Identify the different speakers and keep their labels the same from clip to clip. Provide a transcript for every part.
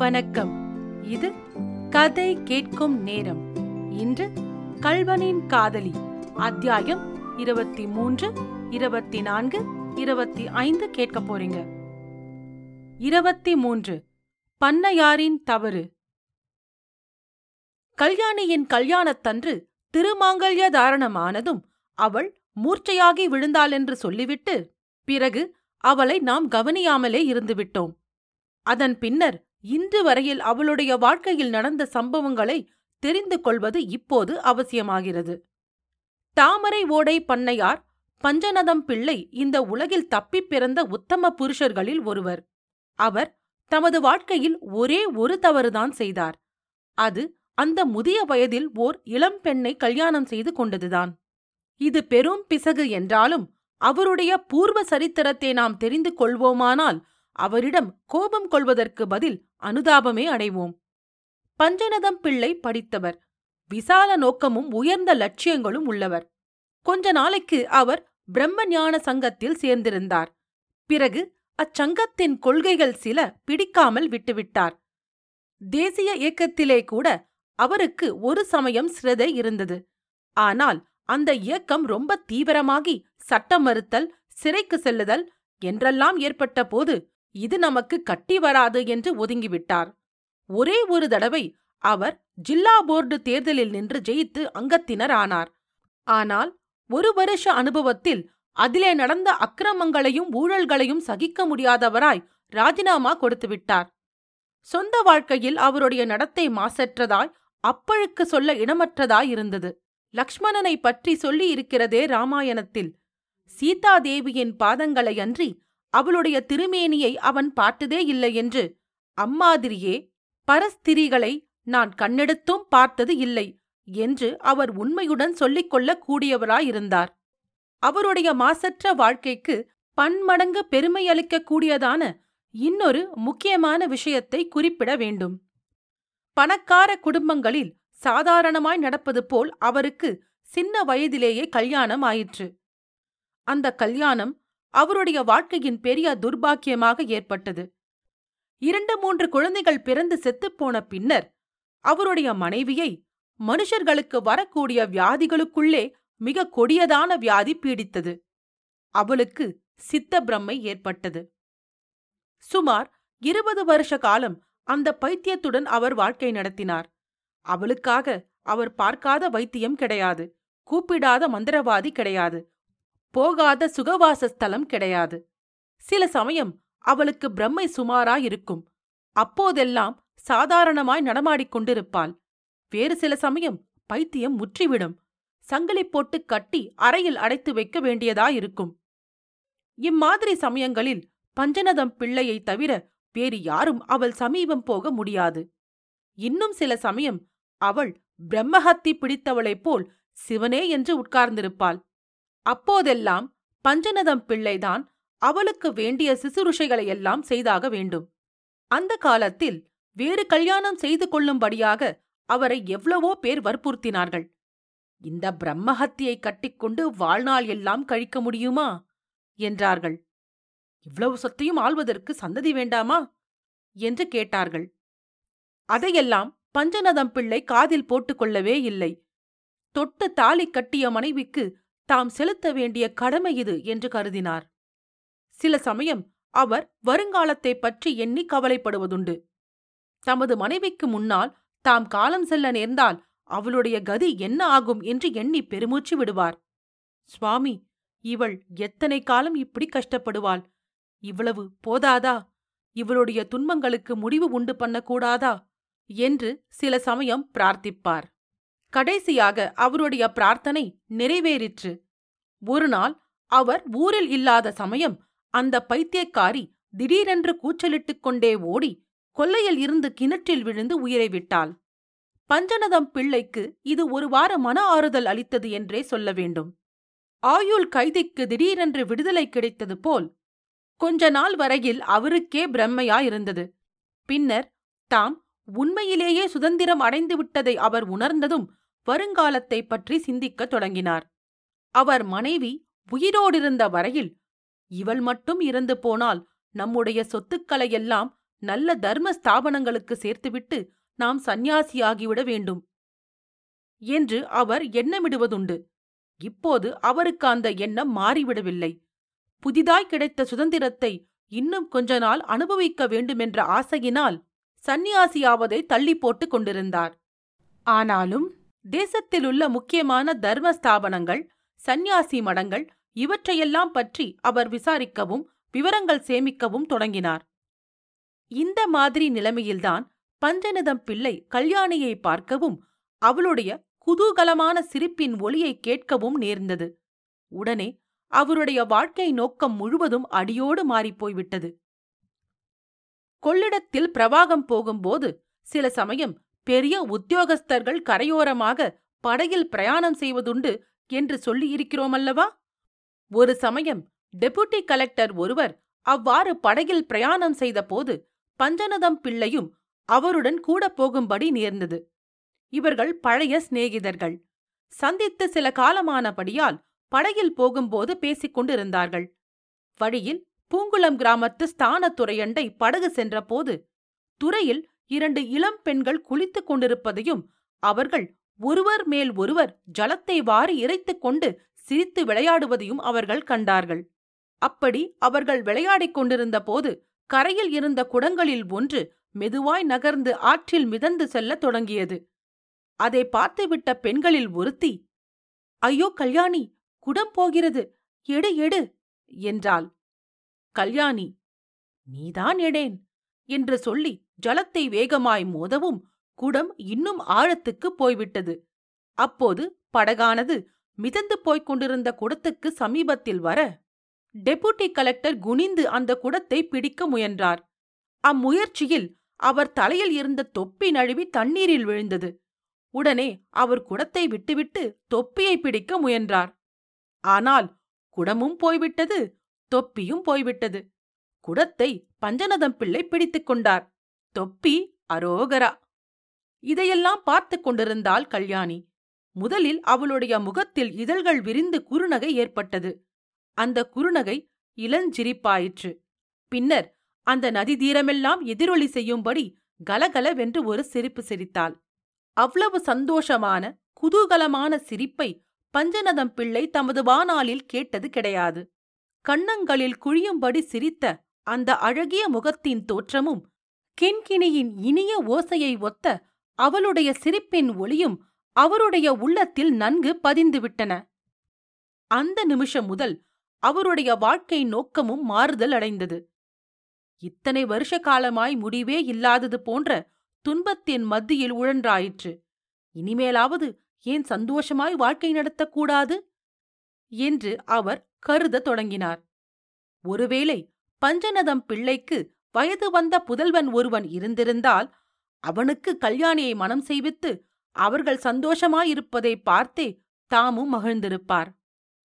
Speaker 1: வணக்கம். இது கதை கேட்கும் நேரம். இன்று கல்வனின் காதலி. அத்தியாயம் இருபத்தி மூன்று இருபத்தி நான்கு இருபத்தி ஐந்து கேட்க போறீங்க. இருபத்தி மூன்று. பண்ணையாரின் தவறு. கல்யாணியின் கல்யாணத்தன்று திருமாங்கல்ய தாரணமானதும் அவள் மூர்ச்சையாகி விழுந்தாள் என்று சொல்லிவிட்டு பிறகு அவளை நாம் கவனியாமலே இருந்துவிட்டோம். அதன் பின்னர் இன்று வரையில் அவளுடைய வாழ்க்கையில் நடந்த சம்பவங்களை தெரிந்து கொள்வது இப்போது அவசியமாகிறது. தாமரை ஓடை பண்ணையார் பஞ்சநதம் பிள்ளை இந்த உலகில் தப்பிப் பிறந்த உத்தம புருஷர்களில் ஒருவர். அவர் தமது வாழ்க்கையில் ஒரே ஒரு தவறுதான் செய்தார். அது அந்த முதிய வயதில் ஓர் இளம்பெண்ணை கல்யாணம் செய்து கொண்டதுதான். இது பெரும் பிசகு என்றாலும் அவருடைய பூர்வ சரித்திரத்தை நாம் தெரிந்து கொள்வோமானால் அவரிடம் கோபம் கொள்வதற்கு பதில் அனுதாபமே அடைவோம். பஞ்சநதம் பிள்ளை படித்தவர். விசால நோக்கமும் உயர்ந்த லட்சியங்களும் உள்ளவர். கொஞ்ச நாளைக்கு அவர் பிரம்ம ஞான சங்கத்தில் சேர்ந்திருந்தார். பிறகு அச்சங்கத்தின் கொள்கைகள் சில பிடிக்காமல் விட்டுவிட்டார். தேசிய இயக்கத்திலே கூட அவருக்கு ஒரு சமயம் சிரதை இருந்தது. ஆனால் அந்த இயக்கம் ரொம்ப தீவிரமாகி சட்டம் மறுத்தல் சிறைக்கு செல்லுதல் என்றெல்லாம் ஏற்பட்ட போது இது நமக்கு கட்டி வராது என்று ஒதுங்கிவிட்டார். ஒரே ஒரு தடவை அவர் ஜில்லா போர்டு தேர்தலில் நின்று ஜெயித்து அங்கத்தினர் ஆனார். ஆனால் ஒரு வருஷ அனுபவத்தில் அதிலே நடந்த அக்கிரமங்களையும் ஊழல்களையும் சகிக்க முடியாதவராய் ராஜினாமா கொடுத்துவிட்டார். சொந்த வாழ்க்கையில் அவருடைய நடத்தை மாசற்றதாய் அப்பழுக்கு சொல்ல இனமற்றதாய் இருந்தது. லக்ஷ்மணனை பற்றி சொல்லி இருக்கிறதே ராமாயணத்தில். சீதாதேவியின் பாதங்களை அன்றி அவளுடைய திருமேனியை அவன் பார்த்ததே இல்லை என்று அம்மாதிரியே பரஸ்திரிகளை நான் கண்ணெடுத்தும் பார்த்தது இல்லை என்று அவர் உண்மையுடன் சொல்லிக் கொள்ளக் கூடியவராயிருந்தார். அவருடைய மாசற்ற வாழ்க்கைக்கு பன்மடங்கு பெருமையளிக்கக்கூடியதான இன்னொரு முக்கியமான விஷயத்தை குறிப்பிட வேண்டும். பணக்கார குடும்பங்களில் சாதாரணமாய் நடப்பது போல் அவருக்கு சின்ன வயதிலேயே கல்யாணம் ஆயிற்று. அந்த கல்யாணம் அவருடைய வாழ்க்கையின் பெரிய துர்பாக்கியமாக ஏற்பட்டது. இரண்டு மூன்று குழந்தைகள் பிறந்து செத்துப்போன பின்னர் அவருடைய மனைவியை மனுஷர்களுக்கு வரக்கூடிய வியாதிகளுக்குள்ளே மிக கொடியதான வியாதி பீடித்தது. அவளுக்கு சித்த பிரம்மை ஏற்பட்டது. சுமார் இருபது வருஷ காலம் அந்த பைத்தியத்துடன் அவர் வாழ்க்கை நடத்தினார். அவளுக்காக அவர் பார்க்காத வைத்தியம் கிடையாது. கூப்பிடாத மந்திரவாதி கிடையாது. போகாத சுகவாச ஸ்தலம் கிடையாது. சில சமயம் அவளுக்கு பிரம்மை சுமாராயிருக்கும். அப்போதெல்லாம் சாதாரணமாய் நடமாடிக் கொண்டிருப்பாள். வேறு சில சமயம் பைத்தியம் முற்றிவிடும். சங்கிலி போட்டு கட்டி அறையில் அடைத்து வைக்க வேண்டியதாயிருக்கும். இம்மாதிரி சமயங்களில் பஞ்சநதம் பிள்ளையை தவிர வேறு யாரும் அவள் சமீபம் போக முடியாது. இன்னும் சில சமயம் அவள் பிரம்மஹத்தி பிடித்தவளைப் போல் சிவனே என்று உட்கார்ந்திருப்பாள். அப்போதெல்லாம் பஞ்சநதம் பிள்ளைதான் அவளுக்கு வேண்டிய சிசுருஷைகளையெல்லாம் செய்தாக வேண்டும். அந்த காலத்தில் வேறு கல்யாணம் செய்து கொள்ளும்படியாக அவரை எவ்வளவோ பேர் வற்புறுத்தினார்கள். இந்த பிரம்மஹத்தியை கட்டிக்கொண்டு வாழ்நாள் எல்லாம் கழிக்க முடியுமா? என்றார்கள். இவ்வளவு சொத்தையும் ஆள்வதற்கு சந்ததி வேண்டாமா? என்று கேட்டார்கள். அதையெல்லாம் பஞ்சநதம் பிள்ளை காதில் போட்டுக்கொள்ளவே இல்லை. தொட்டு தாலி கட்டிய மனைவிக்கு தாம் செலுத்த வேண்டிய கடமை இது என்று கருதினார். சில சமயம் அவர் வருங்காலத்தைப் பற்றி எண்ணி கவலைப்படுவதுண்டு. தமது மனைவிக்கு முன்னால் தாம் காலம் செல்ல நேர்ந்தால் அவளுடைய கதி என்ன ஆகும் என்று எண்ணி பெருமூச்சு விடுவார். சுவாமி இவள் எத்தனை காலம் இப்படி கஷ்டப்படுவாள்? இவ்வளவு போதாதா? இவளுடைய துன்பங்களுக்கு முடிவு உண்டு பண்ணக்கூடாதா? என்று சில சமயம் பிரார்த்திப்பார். கடைசியாக அவருடைய பிரார்த்தனை நிறைவேறிற்று. ஒருநாள் அவர் ஊரில் இல்லாத சமயம் அந்த பைத்தியக்காரி திடீரென்று கூச்சலிட்டுக் கொண்டே ஓடி கொல்லையில் இருந்து கிணற்றில் விழுந்து உயிரை விட்டாள். பஞ்சநதம் பிள்ளைக்கு இது ஒரு வார மன ஆறுதல் அளித்தது என்றே சொல்ல வேண்டும். ஆயுள் கைதிக்கு திடீரென்று விடுதலை கிடைத்தது போல் கொஞ்ச நாள் வரையில் அவருக்கே பிரம்மையாயிருந்தது. பின்னர் தாம் உண்மையிலேயே சுதந்திரம் அடைந்துவிட்டதை அவர் உணர்ந்ததும் வருங்காலத்தைப் பற்றி சிந்திக்கத் தொடங்கினார். அவர் மனைவி உயிரோடிருந்த வரையில் இவள் மட்டும் இறந்து போனால் நம்முடைய சொத்துக்களையெல்லாம் நல்ல தர்ம ஸ்தாபனங்களுக்கு சேர்த்துவிட்டு நாம் சந்நியாசியாகிவிட வேண்டும். என்று அவர் எண்ணமிடுவதுண்டு. இப்போது அவருக்கு அந்த எண்ணம் மாறிவிடவில்லை. புதிதாய் கிடைத்த சுதந்திரத்தை இன்னும் கொஞ்ச நாள் அனுபவிக்க வேண்டுமென்ற ஆசையினால் சந்நியாசியாவதை தள்ளி போட்டுக் கொண்டிருந்தார். ஆனாலும் தேசத்திலுள்ள முக்கியமான தர்ம ஸ்தாபனங்கள் சந்நியாசி மடங்கள் இவற்றையெல்லாம் பற்றி அவர் விசாரிக்கவும் விவரங்கள் சேமிக்கவும் தொடங்கினார். இந்த மாதிரி நிலைமையில்தான் பஞ்சநிதம் பிள்ளை கல்யாணியை பார்க்கவும் அவளுடைய குதூகலமான சிரிப்பின் ஒளியை கேட்கவும் நேர்ந்தது. உடனே அவருடைய வாழ்க்கை நோக்கம் முழுவதும் அடியோடு மாறிப்போய்விட்டது. கொள்ளிடத்தில் பிரவாகம் போகும்போது சில சமயம் பெரிய உத்தியோகஸ்தர்கள் கரையோரமாக படகில் பிரயாணம் செய்வதுண்டு என்று சொல்லியிருக்கிறோமல்லவா ஒரு சமயம் டெபுட்டி கலெக்டர் ஒருவர் அவ்வாறு படகில் பிரயாணம் செய்தபோது பஞ்சநதம் பிள்ளையும் அவருடன் கூட போகும்படி நேர்ந்தது. இவர்கள் பழைய சிநேகிதர்கள். சந்தித்து சில காலமானபடியால் படகில் போகும்போது பேசிக் கொண்டிருந்தார்கள். வழியில் பூங்குளம் கிராமத்து ஸ்தான துறையண்டை படகு சென்றபோது துறையில் இரண்டு இளம் பெண்கள் குளித்துக் கொண்டிருப்பதையும் அவர்கள் ஒருவர் மேல் ஒருவர் ஜலத்தை வாரி இறைத்துக் கொண்டு சிரித்து விளையாடுவதையும் அவர்கள் கண்டார்கள். அப்படி அவர்கள் விளையாடிக் கொண்டிருந்த போது கரையில் இருந்த குடங்களில் ஒன்று மெதுவாய் நகர்ந்து ஆற்றில் மிதந்து செல்லத் தொடங்கியது. அதை பார்த்துவிட்ட பெண்களில் ஒருத்தி ஐயோ கல்யாணி குடம் போகிறது. எடு எடு என்றாள். கல்யாணி நீதான் எடேன் என்று சொல்லி ஜலத்தை வேகமாய் மோதவும் குடம் இன்னும் ஆழத்துக்குப் போய்விட்டது. அப்போது படகானது மிதந்து போய்க் கொண்டிருந்த குடத்துக்கு சமீபத்தில் வர டெபுட்டி கலெக்டர் குனிந்து அந்த குடத்தை பிடிக்க முயன்றார். அம்முயற்சியில் அவர் தலையில் இருந்த தொப்பி நழுவி தண்ணீரில் விழுந்தது. உடனே அவர் குடத்தை விட்டுவிட்டு தொப்பியை பிடிக்க முயன்றார். ஆனால் குடமும் போய்விட்டது தொப்பியும் போய்விட்டது. குடத்தை பஞ்சநதம் பிள்ளை பிடித்துக் கொண்டார். தொப்பி அரோகரா. இதையெல்லாம் பார்த்து கொண்டிருந்தாள் கல்யாணி. முதலில் அவளுடைய முகத்தில் இதழ்கள் விரிந்து குறுநகை ஏற்பட்டது. அந்த குறுநகை இளஞ்சிரிப்பாயிற்று. பின்னர் அந்த நதி தீரமெல்லாம் எதிரொலி செய்யும்படி கலகலவென்று ஒரு சிரிப்பு சிரித்தாள். அவ்வளவு சந்தோஷமான குதூகலமான சிரிப்பை பஞ்சநதம் பிள்ளை தமது வானாலில் கேட்டது கிடையாது. கண்ணங்களில் குழியும்படி சிரித்த அந்த அழகிய முகத்தின் தோற்றமும் கிண்கிணியின் இனிய ஓசையை ஒத்த அவளுடைய சிரிப்பின் ஒளியும் அவருடைய உள்ளத்தில் நன்கு பதிந்துவிட்டன. அந்த நிமிஷம் முதல் அவருடைய வாழ்க்கை நோக்கமும் மாறுதல் அடைந்தது. இத்தனை வருஷ காலமாய் முடிவே இல்லாதது போன்ற துன்பத்தின் மத்தியில் உழன்றாயிற்று. இனிமேலாவது ஏன் சந்தோஷமாய் வாழ்க்கை நடத்தக்கூடாது என்று அவர் கருதத் தொடங்கினார். ஒருவேளை பஞ்சநதம் பிள்ளைக்கு வயது வந்த புதல்வன் ஒருவன் இருந்திருந்தால் அவனுக்கு கல்யாணியை மனம் செய்வித்து அவர்கள் சந்தோஷமாயிருப்பதை பார்த்தே தாமும் மகிழ்ந்திருப்பார்.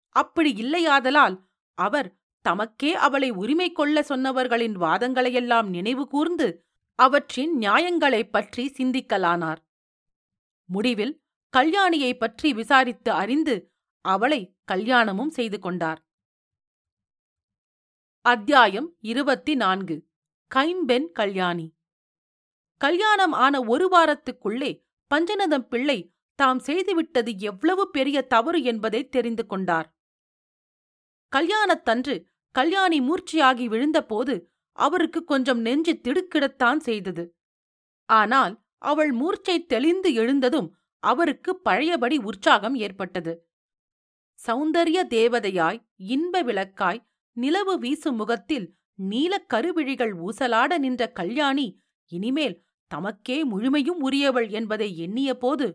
Speaker 1: அப்படி இல்லையாதலால் அவர் தமக்கே அவளை உரிமை கொள்ள சொன்னவர்களின் வாதங்களையெல்லாம் நினைவு கூர்ந்து அவற்றின் நியாயங்களைப் பற்றி சிந்திக்கலானார். முடிவில் கல்யாணியை பற்றி விசாரித்து அறிந்து அவளை கல்யாணமும் செய்து கொண்டார். அத்தியாயம் இருபத்தி நான்கு. கைம்பெண் கல்யாணி. கல்யாணம் ஆன ஒரு வாரத்துக்குள்ளே பஞ்சநதம் பிள்ளை தாம் செய்துவிட்டது எவ்வளவு பெரிய தவறு என்பதை தெரிந்து கொண்டார். கல்யாணத்தன்று கல்யாணி மூர்ச்சியாகி விழுந்தபோது அவருக்கு கொஞ்சம் நெஞ்சு திடுக்கிடத்தான் செய்தது. ஆனால் அவள் மூர்ச்சை தெளிந்து எழுந்ததும் அவருக்கு பழையபடி உற்சாகம் ஏற்பட்டது. சௌந்தரிய தேவதையாய் இன்ப விளக்காய் நிலவு வீசும் முகத்தில் நீலக் கருவிழிகள் ஊசலாட நின்ற கல்யாணி இனிமேல் தமக்கே முழுமையும் உரியவள் என்பதை எண்ணியபோது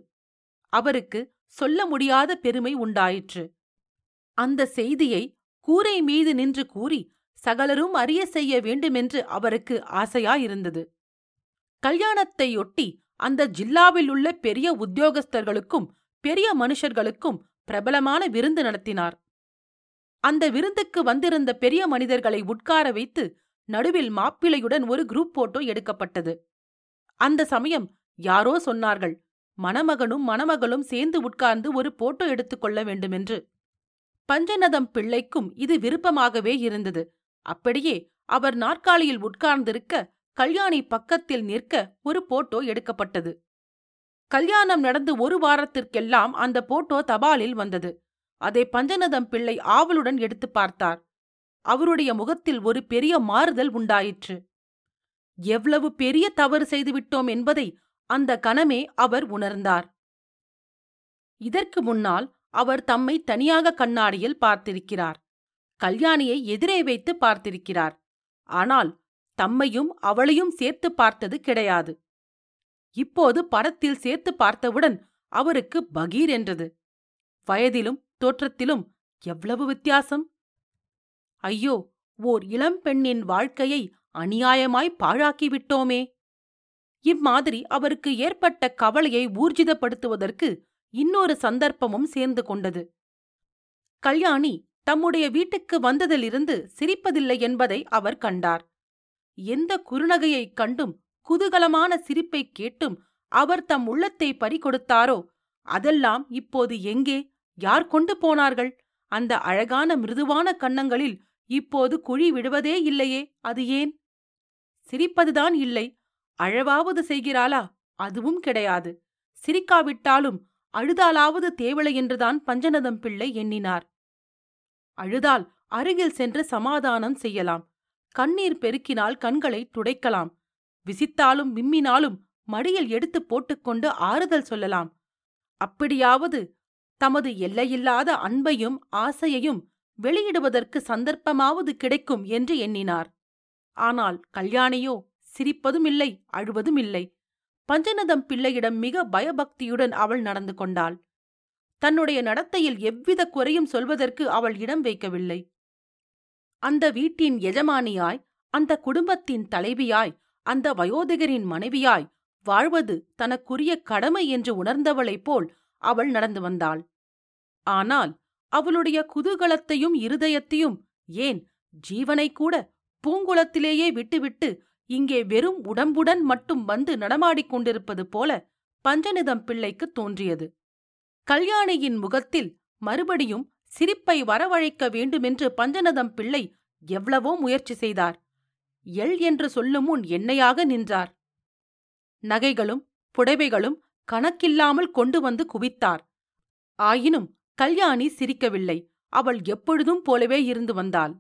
Speaker 1: அவருக்கு சொல்ல முடியாத பெருமை உண்டாயிற்று. அந்த செய்தியை கூரை மீது நின்று கூறி சகலரும் அறிய செய்ய வேண்டுமென்று அவருக்கு ஆசையாயிருந்தது. கல்யாணத்தையொட்டி அந்த ஜில்லாவில் உள்ள பெரிய உத்தியோகஸ்தர்களுக்கும் பெரிய மனுஷர்களுக்கும் பிரபலமான விருந்து நடத்தினார். அந்த விருந்துக்கு வந்திருந்த பெரிய மனிதர்களை உட்கார வைத்து நடுவில் மாப்பிளையுடன் ஒரு குரூப் போட்டோ எடுக்கப்பட்டது. அந்த சமயம் யாரோ சொன்னார்கள் மணமகனும் மணமகளும் சேர்ந்து உட்கார்ந்து ஒரு போட்டோ எடுத்துக்கொள்ள வேண்டுமென்று. பஞ்சநதம் பிள்ளைக்கும் இது விருப்பமாகவே இருந்தது. அப்படியே அவர் நாற்காலியில் உட்கார்ந்திருக்க கல்யாணி பக்கத்தில் நிற்க ஒரு போட்டோ எடுக்கப்பட்டது. கல்யாணம் நடந்து ஒரு வாரத்திற்கெல்லாம் அந்த போட்டோ தபாலில் வந்தது. அதை பஞ்சநதம் பிள்ளை ஆவலுடன் எடுத்து பார்த்தார். அவருடைய முகத்தில் ஒரு பெரிய மாறுதல் உண்டாயிற்று. எவ்வளவு பெரிய தவறு செய்துவிட்டோம் என்பதை அந்த கணமே அவர் உணர்ந்தார். இதற்கு முன்னால் அவர் தம்மை தனியாக கண்ணாடியில் பார்த்திருக்கிறார். கல்யாணியை எதிரே வைத்து பார்த்திருக்கிறார். ஆனால் தம்மையும் அவளையும் சேர்த்து பார்த்தது கிடையாது. இப்போது படத்தில் சேர்த்து பார்த்தவுடன் அவருக்கு பகீர் என்றது. வயதிலும் தோற்றத்திலும் எவ்வளவு வித்தியாசம்! ஐயோ ஓர் இளம்பெண்ணின் வாழ்க்கையை அநியாயமாய் பாழாக்கிவிட்டோமே. இம்மாதிரி அவருக்கு ஏற்பட்ட கவலையை ஊர்ஜிதப்படுத்துவதற்கு இன்னொரு சந்தர்ப்பமும் சேர்ந்து கொண்டது. கல்யாணி தம்முடைய வீட்டுக்கு வந்ததிலிருந்து சிரிப்பதில்லை என்பதை அவர் கண்டார். எந்த குறுநகையைக் கண்டும் குதூகலமான சிரிப்பைக் கேட்டும் அவர் தம் உள்ளத்தை பறிகொடுத்தாரோ அதெல்லாம் இப்போது எங்கே யார் கொண்டு போனார்கள்? அந்த அழகான மிருதுவான கன்னங்களில் இப்போது குழி விடுவதே இல்லையே அது ஏன்? சிரிப்பதுதான் இல்லை. அழவாவது செய்கிறாளா? அதுவும் கிடையாது. சிரிக்காவிட்டாலும் அழுதாலாவது தேவலை என்றுதான் பஞ்சநதம் பிள்ளை எண்ணினார். அழுதால் அருகில் சென்று சமாதானம் செய்யலாம். கண்ணீர் பெருக்கினால் கண்களை துடைக்கலாம். விசித்தாலும் விம்மினாலும் மடியில் எடுத்து போட்டுக்கொண்டு ஆறுதல் சொல்லலாம். அப்படியாவது தமது எல்லையில்லாத அன்பையும் ஆசையையும் வெளியிடுவதற்கு சந்தர்ப்பமாவது கிடைக்கும் என்று எண்ணினார். ஆனால் கல்யாணியோ சிரிப்பதும் இல்லை அழுவதும் இல்லை. பஞ்சநதம் பிள்ளையிடம் மிக பயபக்தியுடன் அவள் நடந்து கொண்டாள். தன்னுடைய நடத்தையில் எவ்வித குறையும் சொல்வதற்கு அவள் இடம் வைக்கவில்லை. அந்த வீட்டின் எஜமானியாய் அந்த குடும்பத்தின் தலைவியாய் அந்த வயோதிகரின் மனைவியாய் வாழ்வது தனக்குரிய கடமை என்று உணர்ந்தவளைப் போல் அவள் நடந்து வந்தாள். ஆனால் அவளுடைய குதூகலத்தையும் இருதயத்தையும் ஏன் ஜீவனை கூட பூங்குளத்திலேயே விட்டுவிட்டு இங்கே வெறும் உடம்புடன் மட்டும் வந்து நடமாடிக் கொண்டிருப்பது போல பஞ்சநிதம் பிள்ளைக்கு தோன்றியது. கல்யாணியின் முகத்தில் மறுபடியும் சிரிப்பை வரவழைக்க வேண்டுமென்று பஞ்சநதம் பிள்ளை எவ்வளவோ முயற்சி செய்தார். எள் என்று சொல்லும் முன் எண்ணெயாக நின்றார். நகைகளும் புடைவைகளும் கணக்கில்லாமல் கொண்டு வந்து குவித்தார். ஆயினும் கல்யாணி சிரிக்கவில்லை. அவள் எப்பொழுதும் போலவே இருந்து வந்தாள்.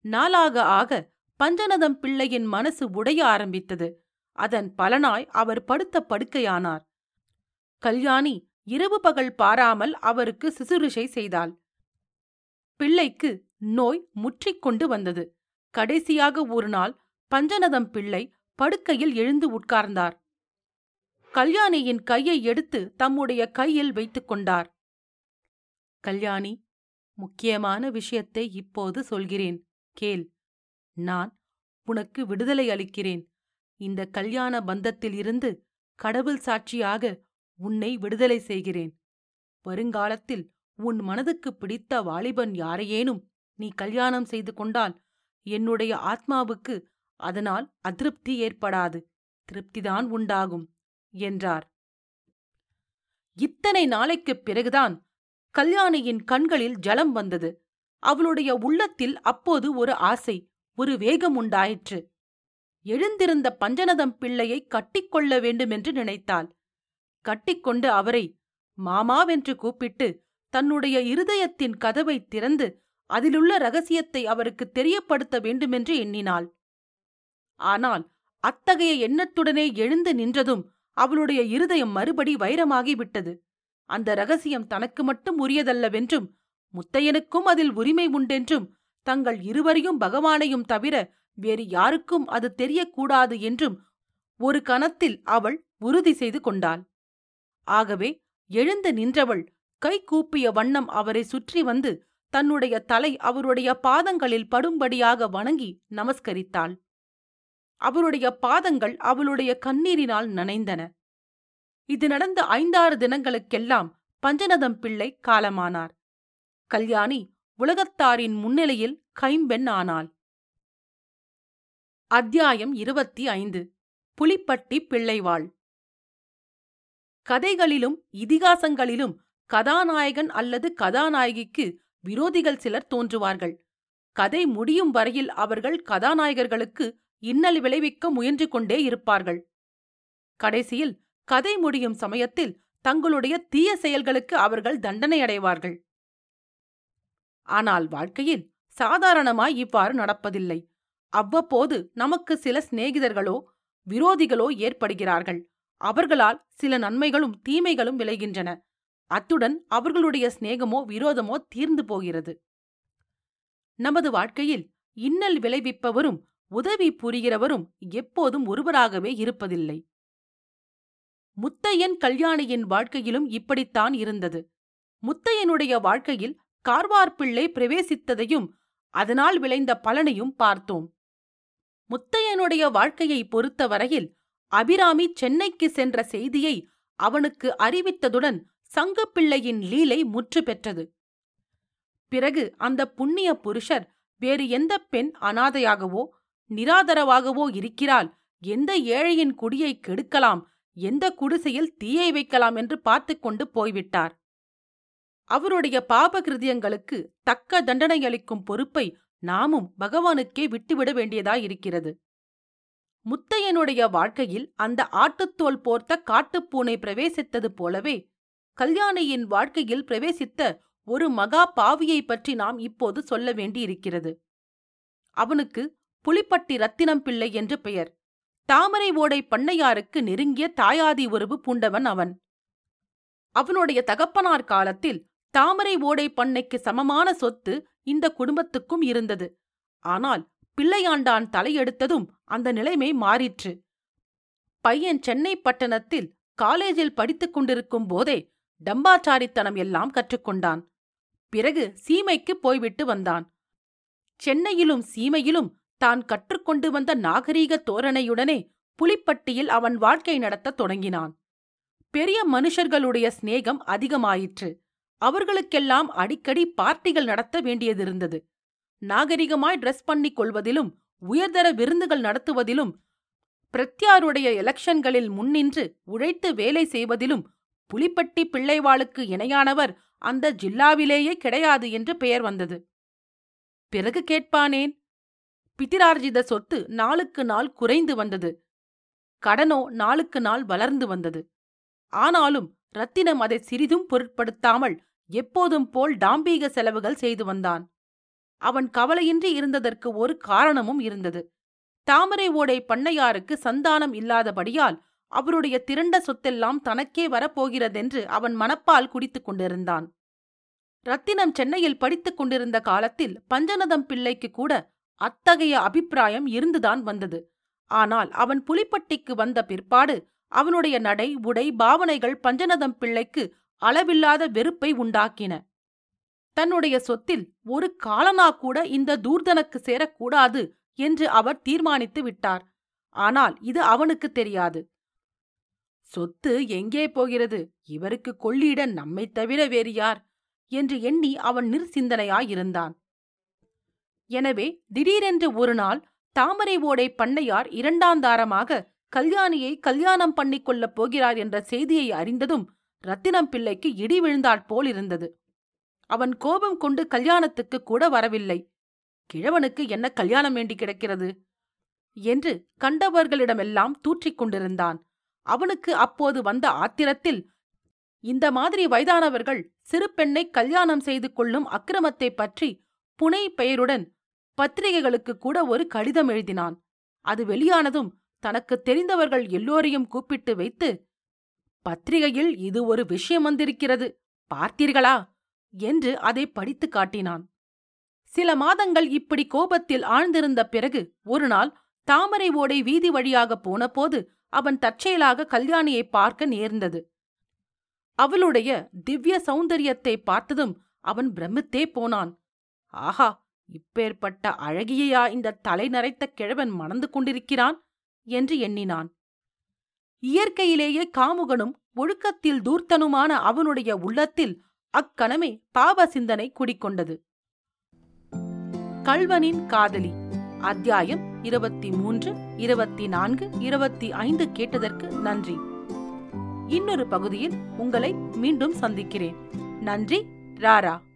Speaker 1: நாளாக ஆக பஞ்சநதம் பிள்ளையின் மனசு உடைய ஆரம்பித்தது. அதன் பலனாய் அவர் படுத்த படுக்கையானார். கல்யாணி இரவு பகல் பாராமல் அவருக்கு சிசுரிஷை செய்தாள். பிள்ளைக்கு நோய் முற்றிக்கொண்டு வந்தது. கடைசியாக ஒரு நாள் பஞ்சநதம் பிள்ளை படுக்கையில் எழுந்து உட்கார்ந்தார். கல்யாணியின் கையை எடுத்து தம்முடைய கையில் வைத்துக் கொண்டார். கல்யாணி முக்கியமான விஷயத்தை இப்போது சொல்கிறேன். கேள். நான் உனக்கு விடுதலை அளிக்கிறேன். இந்த கல்யாண பந்தத்திலிருந்து கடவுள் சாட்சியாக உன்னை விடுதலை செய்கிறேன். வருங்காலத்தில் உன் மனதுக்கு பிடித்த வாலிபன் யாரையேனும் நீ கல்யாணம் செய்து கொண்டால் என்னுடைய ஆத்மாவுக்கு அதனால் அதிருப்தி ஏற்படாது. திருப்திதான் உண்டாகும் என்றார். இத்தனை நாளைக்குப் பிறகுதான் கல்யாணியின் கண்களில் ஜலம் வந்தது. அவளுடைய உள்ளத்தில் அப்போது ஒரு ஆசை ஒரு வேகம் உண்டாயிற்று. எழுந்திருந்த பஞ்சநதம் பிள்ளையை கட்டிக்கொள்ள வேண்டுமென்று நினைத்தாள். கட்டிக்கொண்டு அவரை மாமாவென்று கூப்பிட்டு தன்னுடைய இருதயத்தின் கதவை திறந்து அதிலுள்ள ரகசியத்தை அவருக்கு தெரியப்படுத்த வேண்டுமென்று எண்ணினாள். ஆனால் அத்தகைய எண்ணத்துடனே எழுந்து நின்றதும் அவளுடைய இருதயம் மறுபடி வைரமாகிவிட்டது. அந்த ரகசியம் தனக்கு மட்டும் உரியதல்லவென்றும் முத்தையனுக்கும் அதில் உரிமை உண்டென்றும் தங்கள் இருவரையும் பகவானையும் தவிர வேறு யாருக்கும் அது தெரியக்கூடாது என்றும் ஒரு கணத்தில் அவள் உறுதி செய்து கொண்டாள். ஆகவே எழுந்து நின்றவள் கை கூப்பிய வண்ணம் அவரை சுற்றி வந்து தன்னுடைய தலை அவருடைய பாதங்களில் படும்படியாக வணங்கி நமஸ்கரித்தாள். அவருடைய பாதங்கள் அவளுடைய கண்ணீரினால் நனைந்தன. இது நடந்த ஐந்தாறு தினங்களுக்கெல்லாம் பஞ்சநதம் பிள்ளை காலமானார். கல்யாணி உலகத்தாரின் முன்னிலையில் கைம்பெண் ஆனாள். அத்தியாயம் இருபத்தி ஐந்து. புலிப்பட்டி பிள்ளைவாள். கதைகளிலும் இதிகாசங்களிலும் கதாநாயகன் அல்லது கதாநாயகிக்கு விரோதிகள் சிலர் தோன்றுவார்கள். கதை முடியும் வரையில் அவர்கள் கதாநாயகர்களுக்கு இன்னல் விளைவிக்க முயன்று கொண்டே இருப்பார்கள். கடைசியில் கதை முடியும் சமயத்தில் தங்களுடைய தீய செயல்களுக்கு அவர்கள் தண்டனை அடைவார்கள் ஆனால் வாழ்க்கையில் சாதாரணமாய் இவ்வாறு நடப்பதில்லை. அவ்வப்போது நமக்கு சில சிநேகிதர்களோ விரோதிகளோ ஏற்படுகிறார்கள். அவர்களால் சில நன்மைகளும் தீமைகளும் விளைகின்றன. அத்துடன் அவர்களுடைய சிநேகமோ விரோதமோ தீர்ந்து போகிறது. நமது வாழ்க்கையில் இன்னல் விளைவிப்பவரும் உதவி புரிகிறவரும் எப்போதும் ஒருவராகவே இருப்பதில்லை. முத்தையன் கல்யாணியின் வாழ்க்கையிலும் இப்படித்தான் இருந்தது. முத்தையனுடைய வாழ்க்கையில் கார்வார்பிள்ளை பிரவேசித்ததையும் அதனால் விளைந்த பலனையும் பார்த்தோம். முத்தையனுடைய வாழ்க்கையை பொறுத்தவரையில் அபிராமி சென்னைக்கு சென்ற செய்தியை அவனுக்கு அறிவித்ததுடன் சங்கப்பிள்ளையின் லீலை முற்று பெற்றது. பிறகு அந்த புண்ணிய புருஷர் வேறு எந்த பெண் அனாதையாகவோ நிராதரவாகவோ இருக்கிறாள் எந்த ஏழையின் குடியை கெடுக்கலாம் எந்த குடிசையில் தீயை வைக்கலாம் என்று பார்த்து கொண்டு போய்விட்டார். அவருடைய பாபகிருதியங்களுக்கு தக்க தண்டனையளிக்கும் பொறுப்பை நாமும் பகவானுக்கே விட்டுவிட வேண்டியதாயிருக்கிறது. முத்தையனுடைய வாழ்க்கையில் அந்த ஆட்டுத்தோல் போர்த்த காட்டுப்பூனை பிரவேசித்தது போலவே கல்யாணியின் வாழ்க்கையில் பிரவேசித்த ஒரு மகா பாவியைப் பற்றி நாம் இப்போது சொல்ல வேண்டியிருக்கிறது. அவனுக்கு புலிப்பட்டி ரத்தினம் பிள்ளை என்று பெயர். தாமரை ஓடை பண்ணையாருக்கு நெருங்கிய தாயாதி உறவு பூண்டவன் அவன். அவனுடைய தகப்பனார் காலத்தில் தாமரை ஓடை பண்ணைக்கு சமமான சொத்து இந்த குடும்பத்துக்கும் இருந்தது. ஆனால் பிள்ளையாண்டான் தலையெடுத்ததும் அந்த நிலைமை மாறிற்று. பையன் சென்னை பட்டணத்தில் காலேஜில் படித்துக் கொண்டிருக்கும் போதே டம்பாச்சாரித்தனம் எல்லாம் கற்றுக்கொண்டான். பிறகு சீமைக்கு போய்விட்டு வந்தான். சென்னையிலும் சீமையிலும் தான் கற்றுக்கொண்டு வந்த நாகரீக தோரணையுடனே புலிப்பட்டியில் அவன் வாழ்க்கை நடத்தத் தொடங்கினான். பெரிய மனுஷர்களுடைய சிநேகம் அதிகமாயிற்று. அவர்களுக்கெல்லாம் அடிக்கடி பார்ட்டிகள் நடத்த வேண்டியதிருந்தது. நாகரிகமாய் ட்ரெஸ் பண்ணிக் கொள்வதிலும் உயர்தர விருந்துகள் நடத்துவதிலும் பிரத்யாருடைய எலெக்ஷன்களில் முன்னின்று உழைத்து வேலை செய்வதிலும் புலிப்பட்டி பிள்ளைவாளுக்கு இணையானவர் அந்த ஜில்லாவிலேயே கிடையாது என்று பெயர் வந்தது. பிறகு கேட்பானேன்? பிதிரார்ஜித சொத்து நாளுக்கு நாள் குறைந்து வந்தது. கடனோ நாளுக்கு நாள் வளர்ந்து வந்தது. ஆனாலும் ரத்தினம் அதை சிறிதும் பொருட்படுத்தாமல் எப்போதும் போல் டாம்பீக செலவுகள் செய்து வந்தான். அவன் கவலையின்றி இருந்ததற்கு ஒரு காரணமும் இருந்தது. தாமரை ஓடை பண்ணையாருக்கு சந்தானம் இல்லாதபடியால் அவருடைய திரண்ட சொத்தெல்லாம் தனக்கே வரப்போகிறதென்று அவன் மனப்பால் குடித்துக் கொண்டிருந்தான். ரத்தினம் சென்னையில் படித்துக் கொண்டிருந்த காலத்தில் பஞ்சநதம் பிள்ளைக்கு கூட அத்தகைய அபிப்பிராயம் இருந்துதான் வந்தது. ஆனால் அவன் புலிப்பட்டிக்கு வந்த பிற்பாடு அவனுடைய நடை உடை பாவனைகள் பஞ்சநதம் பிள்ளைக்கு அளவில்லாத வெறுப்பை உண்டாக்கின. தன்னுடைய சொத்தில் ஒரு காலனா கூட இந்த தூர்தனுக்கு சேரக்கூடாது என்று அவர் தீர்மானித்து விட்டார். ஆனால் இது அவனுக்கு தெரியாது. சொத்து எங்கே போகிறது? இவருக்கு கொள்ளிட நம்மைத் தவிர வேறு யார்? என்று எண்ணி அவன் நிர்சிந்தனையாயிருந்தான். எனவே திடீரென்று ஒரு நாள் தாமரை ஓடை பண்ணையார் இரண்டாந்தாரமாக கல்யாணியை கல்யாணம் பண்ணிக் கொள்ளப் போகிறார் என்ற செய்தியை அறிந்ததும் ரத்தினம் பிள்ளைக்கு இடி விழுந்தாற்போல் இருந்தது அவன் கோபம் கொண்டு கல்யாணத்துக்கு கூட வரவில்லை. கிழவனுக்கு என்ன கல்யாணம் வேண்டி கிடக்கிறது? என்று கண்டவர்களிடமெல்லாம் தூற்றிக் கொண்டிருந்தான். அவனுக்கு அப்போது வந்த ஆத்திரத்தில் இந்த மாதிரி வயதானவர்கள் சிறு பெண்ணை கல்யாணம் செய்து கொள்ளும் அக்கிரமத்தைப் பற்றி புனை பெயருடன் பத்திரிகைகளுக்கு கூட ஒரு கடிதம் எழுதினான். அது வெளியானதும் தனக்கு தெரிந்தவர்கள் எல்லோரையும் கூப்பிட்டு வைத்து பத்திரிகையில் இது ஒரு விஷயம் வந்திருக்கிறது பார்த்தீர்களா? என்று அதை படித்து காட்டினான். சில மாதங்கள் இப்படி கோபத்தில் ஆழ்ந்திருந்த பிறகு ஒரு நாள் தாமரை ஓடை வீதி வழியாக போனபோது அவன் தற்செயலாக கல்யாணியை பார்க்க நேர்ந்தது. அவளுடைய திவ்ய சௌந்தரியத்தை பார்த்ததும் அவன் பிரமித்தே போனான். ஆஹா! இப்பேற்பட்ட அழகியையா இந்த தலை நரைத்த கிழவன் மணந்து கொண்டிருக்கிறான்? என்று எண்ணினான். இயற்கையிலேயே காமுகனும் ஒழுக்கத்தில் தூர்த்தனுமான அவனுடைய உள்ளத்தில் அக்கணமே பாவ சிந்தனை குடிக்கொண்டது. கல்வனின் காதலி. அத்தியாயம் இருபத்தி மூன்று இருபத்தி நான்கு இருபத்தி ஐந்து கேட்டதற்கு நன்றி. இன்னொரு பகுதியில் உங்களை மீண்டும் சந்திக்கிறேன். நன்றி ராரா.